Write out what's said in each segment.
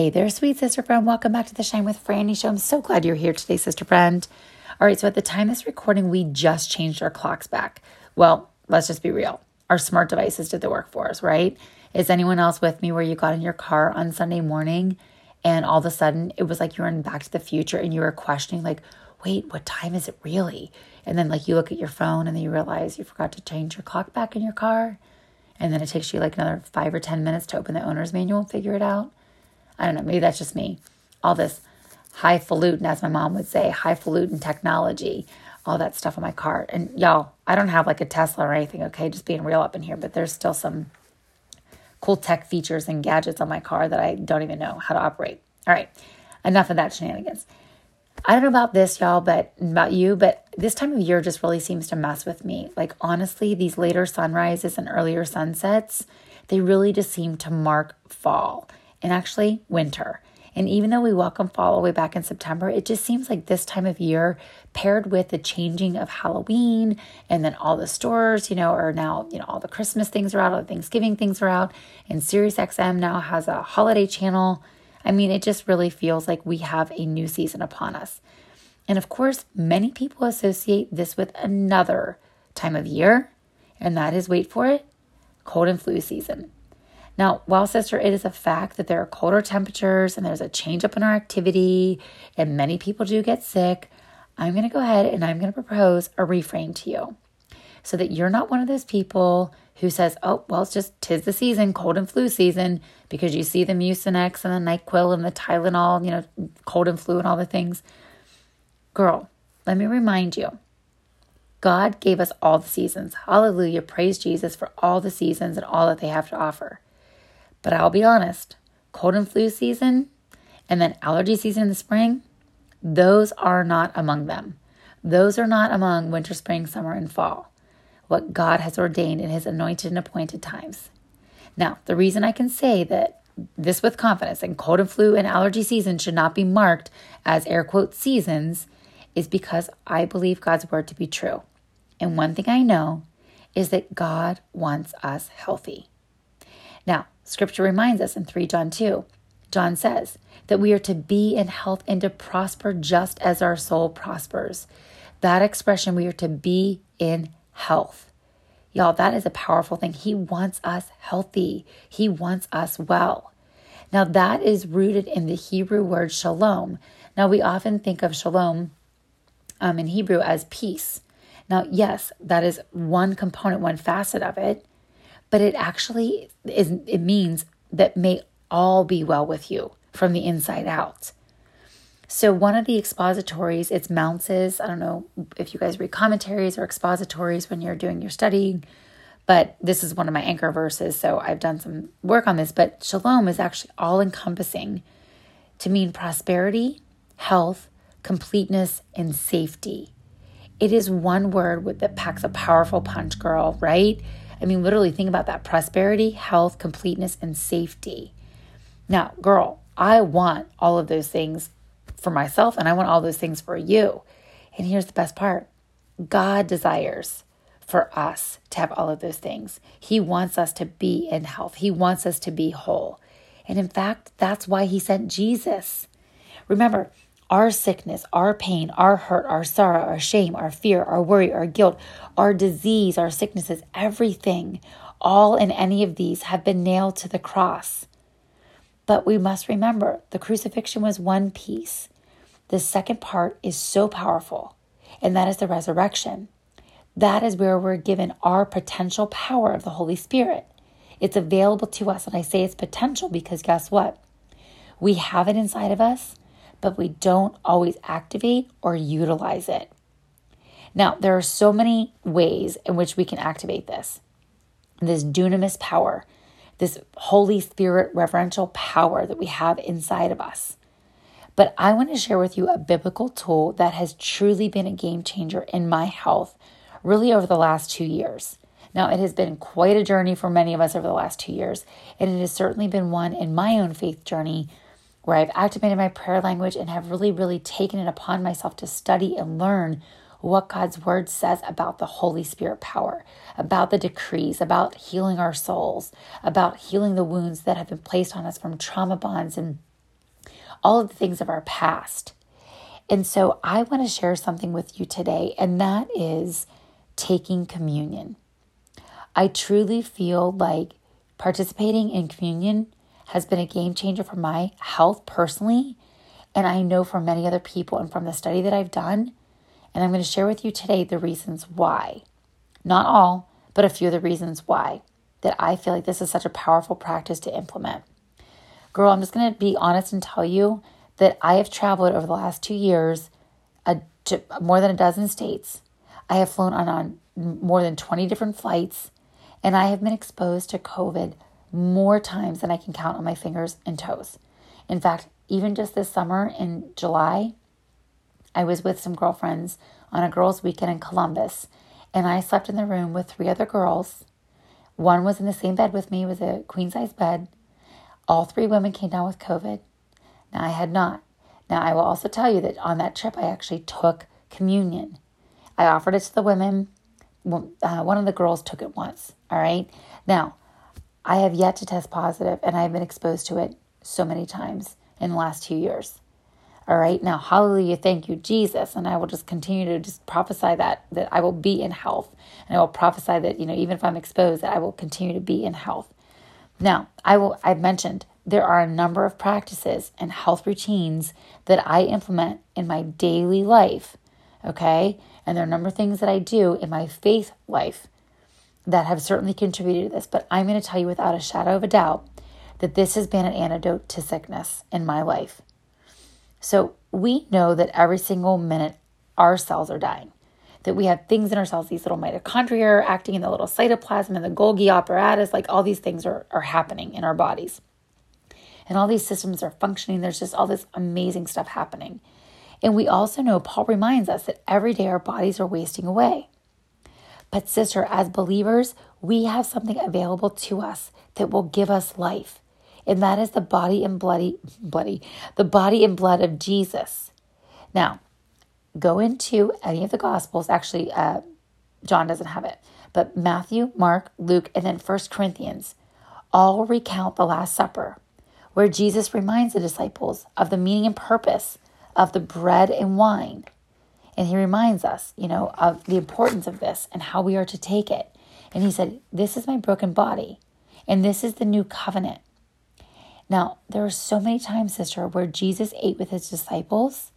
Hey there, sweet sister friend. Welcome back to the Shine with Franny show. I'm so glad you're here today, sister friend. All right, so at the time of this recording, we just changed our clocks back. Well, let's just be real. Our smart devices did the work for us, right? Is anyone else with me where you got in your car on Sunday morning and all of a sudden it was like you were in Back to the Future and you were questioning, like, wait, what time is it really? And then, like, you look at your phone and then you realize you forgot to change your clock back in your car. And then it takes you like another five or 10 minutes to open the owner's manual and figure it out. I don't know, maybe that's just me. All this highfalutin, as my mom would say, highfalutin technology, all that stuff on my car. And y'all, I don't have like a Tesla or anything, okay? Just being real up in here, but there's still some cool tech features and gadgets on my car that I don't even know how to operate. All right, enough of that shenanigans. I don't know about this, y'all, but about you, but this time of year just really seems to mess with me. Like, honestly, these later sunrises and earlier sunsets, they really just seem to mark fall and actually winter. And even though we welcome fall all the way back in September, it just seems like this time of year, paired with the changing of Halloween, and then all the stores, you know, are now, you know, all the Christmas things are out, all the Thanksgiving things are out, and SiriusXM now has a holiday channel. I mean, it just really feels like we have a new season upon us. And of course, many people associate this with another time of year, and that is wait for it cold and flu season. Now, while, sister, it is a fact that there are colder temperatures and there's a change up in our activity, and many people do get sick, I'm going to go ahead and I'm going to propose a refrain to you so that you're not one of those people who says, oh, well, it's just tis the season, cold and flu season, because you see the Mucinex and the NyQuil and the Tylenol, you know, cold and flu and all the things. Girl, let me remind you God gave us all the seasons. Hallelujah. Praise Jesus for all the seasons and all that they have to offer. But I'll be honest cold and flu season and then allergy season in the spring, those are not among them. Those are not among winter, spring, summer, and fall, what God has ordained in his anointed and appointed times. Now, the reason I can say that this with confidence and cold and flu and allergy season should not be marked as air quote seasons is because I believe God's word to be true. And one thing I know is that God wants us healthy. Now, Scripture reminds us in 3 John 2, John says that we are to be in health and to prosper just as our soul prospers. That expression, we are to be in health. Y'all, that is a powerful thing. He wants us healthy, He wants us well. Now, that is rooted in the Hebrew word shalom. Now, we often think of shalom um, in Hebrew as peace. Now, yes, that is one component, one facet of it but it actually is it means that may all be well with you from the inside out. So one of the expositories, it's Mounce's. I don't know if you guys read commentaries or expositories when you're doing your studying, but this is one of my anchor verses. So I've done some work on this. But shalom is actually all encompassing to mean prosperity, health, completeness, and safety. It is one word that packs a powerful punch, girl, right? I mean, literally think about that prosperity, health, completeness, and safety. Now, girl, I want all of those things for myself and I want all those things for you. And here's the best part God desires for us to have all of those things. He wants us to be in health, He wants us to be whole. And in fact, that's why He sent Jesus. Remember, our sickness, our pain, our hurt, our sorrow, our shame, our fear, our worry, our guilt, our disease, our sicknesses, everything, all in any of these have been nailed to the cross. But we must remember the crucifixion was one piece. The second part is so powerful, and that is the resurrection. That is where we're given our potential power of the Holy Spirit. It's available to us. And I say it's potential because guess what? We have it inside of us but we don't always activate or utilize it. Now, there are so many ways in which we can activate this. This dunamis power, this Holy Spirit reverential power that we have inside of us. But I want to share with you a biblical tool that has truly been a game changer in my health, really over the last two years. Now, it has been quite a journey for many of us over the last two years, and it has certainly been one in my own faith journey where I've activated my prayer language and have really, really taken it upon myself to study and learn what God's word says about the Holy Spirit power, about the decrees, about healing our souls, about healing the wounds that have been placed on us from trauma bonds and all of the things of our past. And so I want to share something with you today, and that is taking communion. I truly feel like participating in communion has been a game changer for my health personally. And I know for many other people, and from the study that I've done, and I'm going to share with you today the reasons why. Not all, but a few of the reasons why that I feel like this is such a powerful practice to implement. Girl, I'm just going to be honest and tell you that I have traveled over the last two years a, to more than a dozen states. I have flown on, on more than 20 different flights, and I have been exposed to COVID more times than I can count on my fingers and toes. In fact, even just this summer in July, I was with some girlfriends on a girls' weekend in Columbus, and I slept in the room with three other girls. One was in the same bed with me, it was a queen size bed. All three women came down with COVID. Now, I had not. Now, I will also tell you that on that trip, I actually took communion. I offered it to the women. Uh, one of the girls took it once. All right. Now, I have yet to test positive, and I have been exposed to it so many times in the last two years. All right. Now, hallelujah. Thank you, Jesus. And I will just continue to just prophesy that, that I will be in health. And I will prophesy that, you know, even if I'm exposed, that I will continue to be in health. Now, I will, I've mentioned there are a number of practices and health routines that I implement in my daily life. Okay. And there are a number of things that I do in my faith life that have certainly contributed to this. But I'm going to tell you without a shadow of a doubt that this has been an antidote to sickness in my life. So we know that every single minute our cells are dying, that we have things in our cells, these little mitochondria are acting in the little cytoplasm and the Golgi apparatus, like all these things are, are happening in our bodies. And all these systems are functioning. There's just all this amazing stuff happening. And we also know, Paul reminds us that every day our bodies are wasting away. But, sister, as believers, we have something available to us that will give us life and that is the body and bloody bloody the body and blood of Jesus. Now, go into any of the gospels. Actually, uh, John doesn't have it, but Matthew, Mark, Luke, and then First Corinthians all recount the Last Supper, where Jesus reminds the disciples of the meaning and purpose of the bread and wine. And he reminds us, you know, of the importance of this and how we are to take it. And he said, This is my broken body, and this is the new covenant. Now, there are so many times, sister, where Jesus ate with his disciples,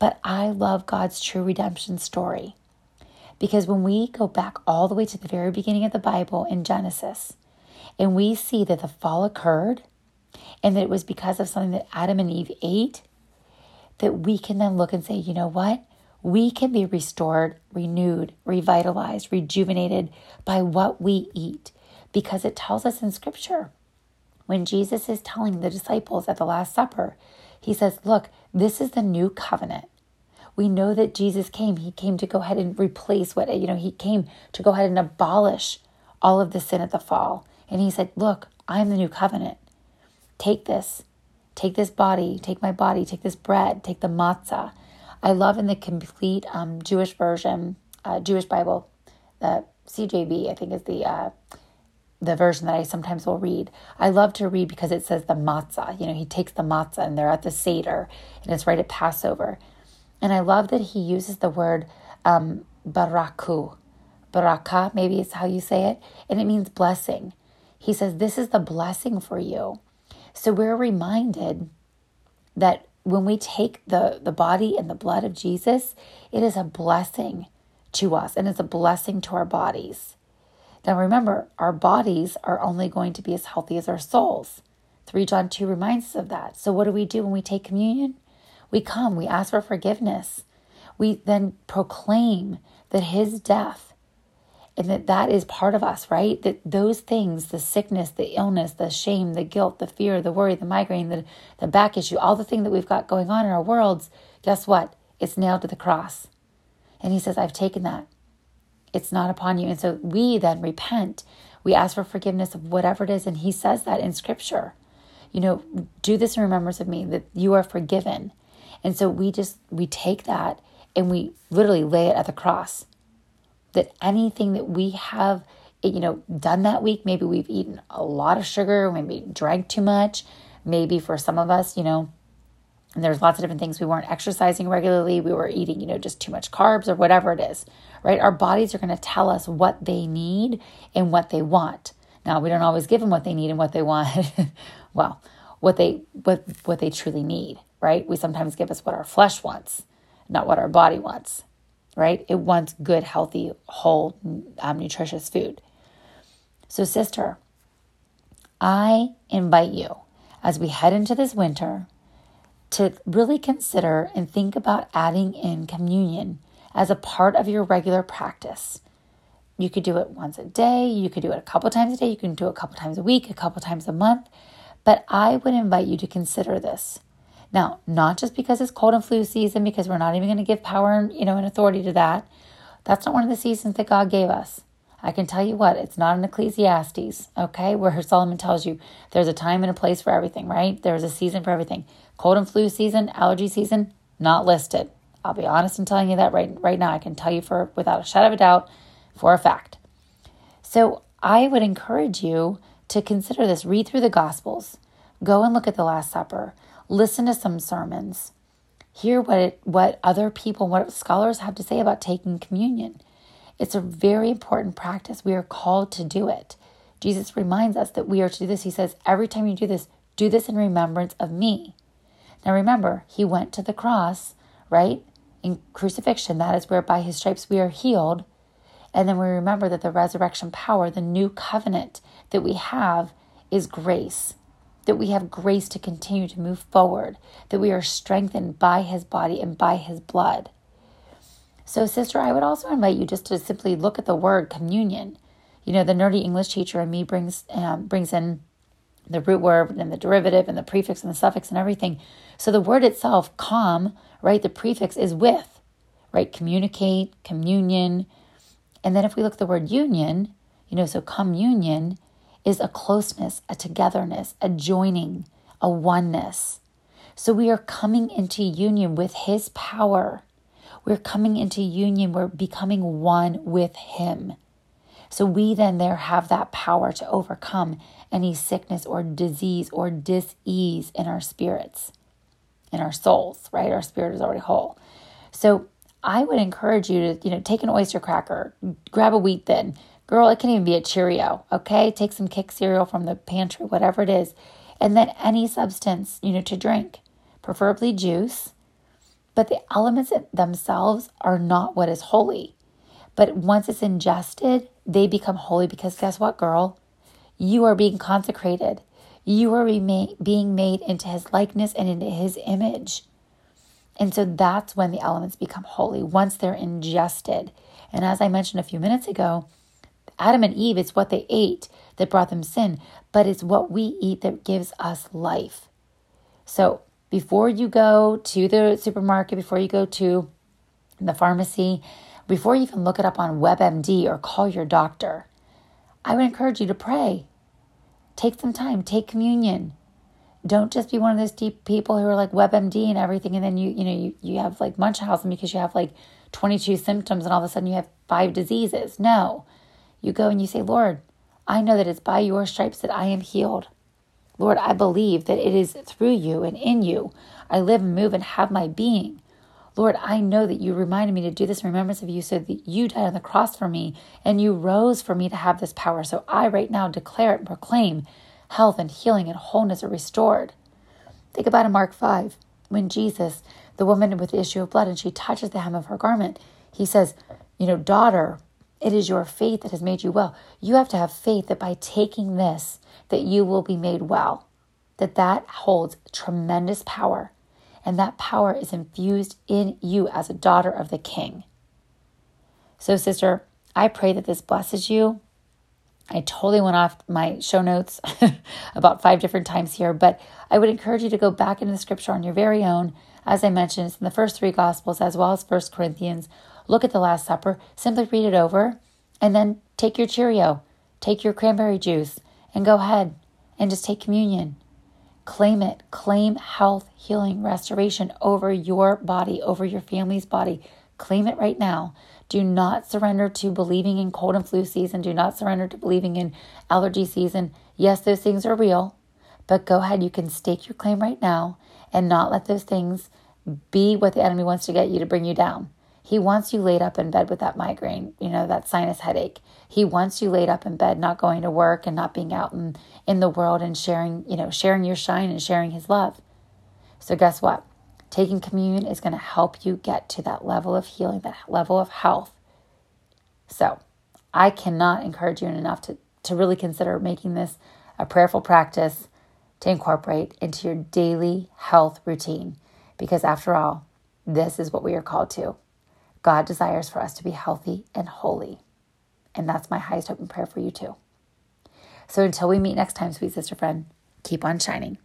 but I love God's true redemption story. Because when we go back all the way to the very beginning of the Bible in Genesis, and we see that the fall occurred, and that it was because of something that Adam and Eve ate, that we can then look and say, you know what? We can be restored, renewed, revitalized, rejuvenated by what we eat because it tells us in Scripture when Jesus is telling the disciples at the Last Supper, he says, Look, this is the new covenant. We know that Jesus came. He came to go ahead and replace what, you know, he came to go ahead and abolish all of the sin at the fall. And he said, Look, I'm the new covenant. Take this. Take this body. Take my body. Take this bread. Take the matzah. I love in the complete um, Jewish version, uh, Jewish Bible, the CJB, I think is the uh, the version that I sometimes will read. I love to read because it says the matzah. You know, he takes the matzah and they're at the Seder and it's right at Passover. And I love that he uses the word um, baraku. Baraka, maybe it's how you say it. And it means blessing. He says, This is the blessing for you. So we're reminded that when we take the, the body and the blood of Jesus, it is a blessing to us and it's a blessing to our bodies. Now remember, our bodies are only going to be as healthy as our souls. 3 John 2 reminds us of that. So, what do we do when we take communion? We come, we ask for forgiveness. We then proclaim that his death and that that is part of us, right? That those things, the sickness, the illness, the shame, the guilt, the fear, the worry, the migraine, the, the back issue, all the thing that we've got going on in our worlds, guess what? It's nailed to the cross. And he says, I've taken that. It's not upon you. And so we then repent. We ask for forgiveness of whatever it is. And he says that in scripture. You know, do this in remembrance of me that you are forgiven. And so we just, we take that and we literally lay it at the cross. That anything that we have, eh, you know, done that week, maybe we've eaten a lot of sugar, maybe drank too much, maybe for some of us, you know, And there's lots of different things. We weren't exercising regularly. We were eating, you know, just too much carbs or whatever it is, right? Our bodies are going to tell us what they need and what they want. Now, we don't always give them what they need and what they want. well, what they what what they truly need, right? We sometimes give us what our flesh wants, not what our body wants, right? It wants good, healthy, whole, um, nutritious food. So, sister, I invite you as we head into this winter to really consider and think about adding in communion as a part of your regular practice. You could do it once a day, you could do it a couple times a day, you can do it a couple times a week, a couple times a month, but I would invite you to consider this. Now, not just because it's cold and flu season, because we're not even going to give power and, you know, and authority to that. That's not one of the seasons that God gave us. I can tell you what, it's not in Ecclesiastes, okay, where Solomon tells you there's a time and a place for everything, right? There's a season for everything. Cold and flu season, allergy season, not listed. I'll be honest in telling you that right right now. I can tell you for without a shadow of a doubt, for a fact. So I would encourage you to consider this. Read through the Gospels. Go and look at the Last Supper. Listen to some sermons. Hear what it, what other people, what scholars have to say about taking communion. It's a very important practice. We are called to do it. Jesus reminds us that we are to do this. He says, Every time you do this, do this in remembrance of me. Now remember, he went to the cross, right? In crucifixion, that is where by his stripes we are healed. And then we remember that the resurrection power, the new covenant that we have, is grace. That we have grace to continue to move forward, that we are strengthened by his body and by his blood. So, sister, I would also invite you just to simply look at the word communion. You know, the nerdy English teacher in me brings um, brings in the root word and the derivative and the prefix and the suffix and everything. So the word itself, com, right? The prefix is with, right? Communicate, communion. And then if we look at the word union, you know, so communion is a closeness, a togetherness, a joining, a oneness. So we are coming into union with his power we're coming into union, we're becoming one with Him. So we then there have that power to overcome any sickness or disease or dis-ease in our spirits, in our souls, right? Our spirit is already whole. So I would encourage you to, you know, take an oyster cracker, grab a wheat thin. Girl, it can even be a Cheerio, okay? Take some Kix cereal from the pantry, whatever it is. And then any substance, you know, to drink, preferably juice but the elements themselves are not what is holy. But once it's ingested, they become holy because guess what, girl? You are being consecrated. You are being made into his likeness and into his image. And so that's when the elements become holy, once they're ingested. And as I mentioned a few minutes ago, Adam and Eve, it's what they ate that brought them sin, but it's what we eat that gives us life. So before you go to the supermarket, before you go to the pharmacy, before you even look it up on WebMD or call your doctor, I would encourage you to pray. Take some time, take communion. Don't just be one of those deep people who are like WebMD and everything, and then you you know you, you have like Munchausen because you have like 22 symptoms and all of a sudden you have five diseases. No. You go and you say, Lord, I know that it's by your stripes that I am healed. Lord, I believe that it is through you and in you I live and move and have my being. Lord, I know that you reminded me to do this in remembrance of you so that you died on the cross for me and you rose for me to have this power. So I right now declare it and proclaim health and healing and wholeness are restored. Think about in Mark 5 when Jesus, the woman with the issue of blood, and she touches the hem of her garment, he says, You know, daughter, it is your faith that has made you well. You have to have faith that by taking this, that you will be made well. That that holds tremendous power, and that power is infused in you as a daughter of the King. So, sister, I pray that this blesses you. I totally went off my show notes about five different times here, but I would encourage you to go back into the scripture on your very own. As I mentioned, it's in the first three gospels as well as First Corinthians. Look at the Last Supper, simply read it over, and then take your Cheerio, take your cranberry juice, and go ahead and just take communion. Claim it. Claim health, healing, restoration over your body, over your family's body. Claim it right now. Do not surrender to believing in cold and flu season. Do not surrender to believing in allergy season. Yes, those things are real, But go ahead, you can stake your claim right now and not let those things be what the enemy wants to get you to bring you down. He wants you laid up in bed with that migraine, you know, that sinus headache. He wants you laid up in bed, not going to work and not being out in, in the world and sharing, you know, sharing your shine and sharing his love. So guess what? Taking communion is going to help you get to that level of healing, that level of health. So I cannot encourage you enough to, to really consider making this a prayerful practice to incorporate into your daily health routine. Because after all, this is what we are called to. God desires for us to be healthy and holy. And that's my highest hope and prayer for you too. So until we meet next time, sweet sister friend, keep on shining.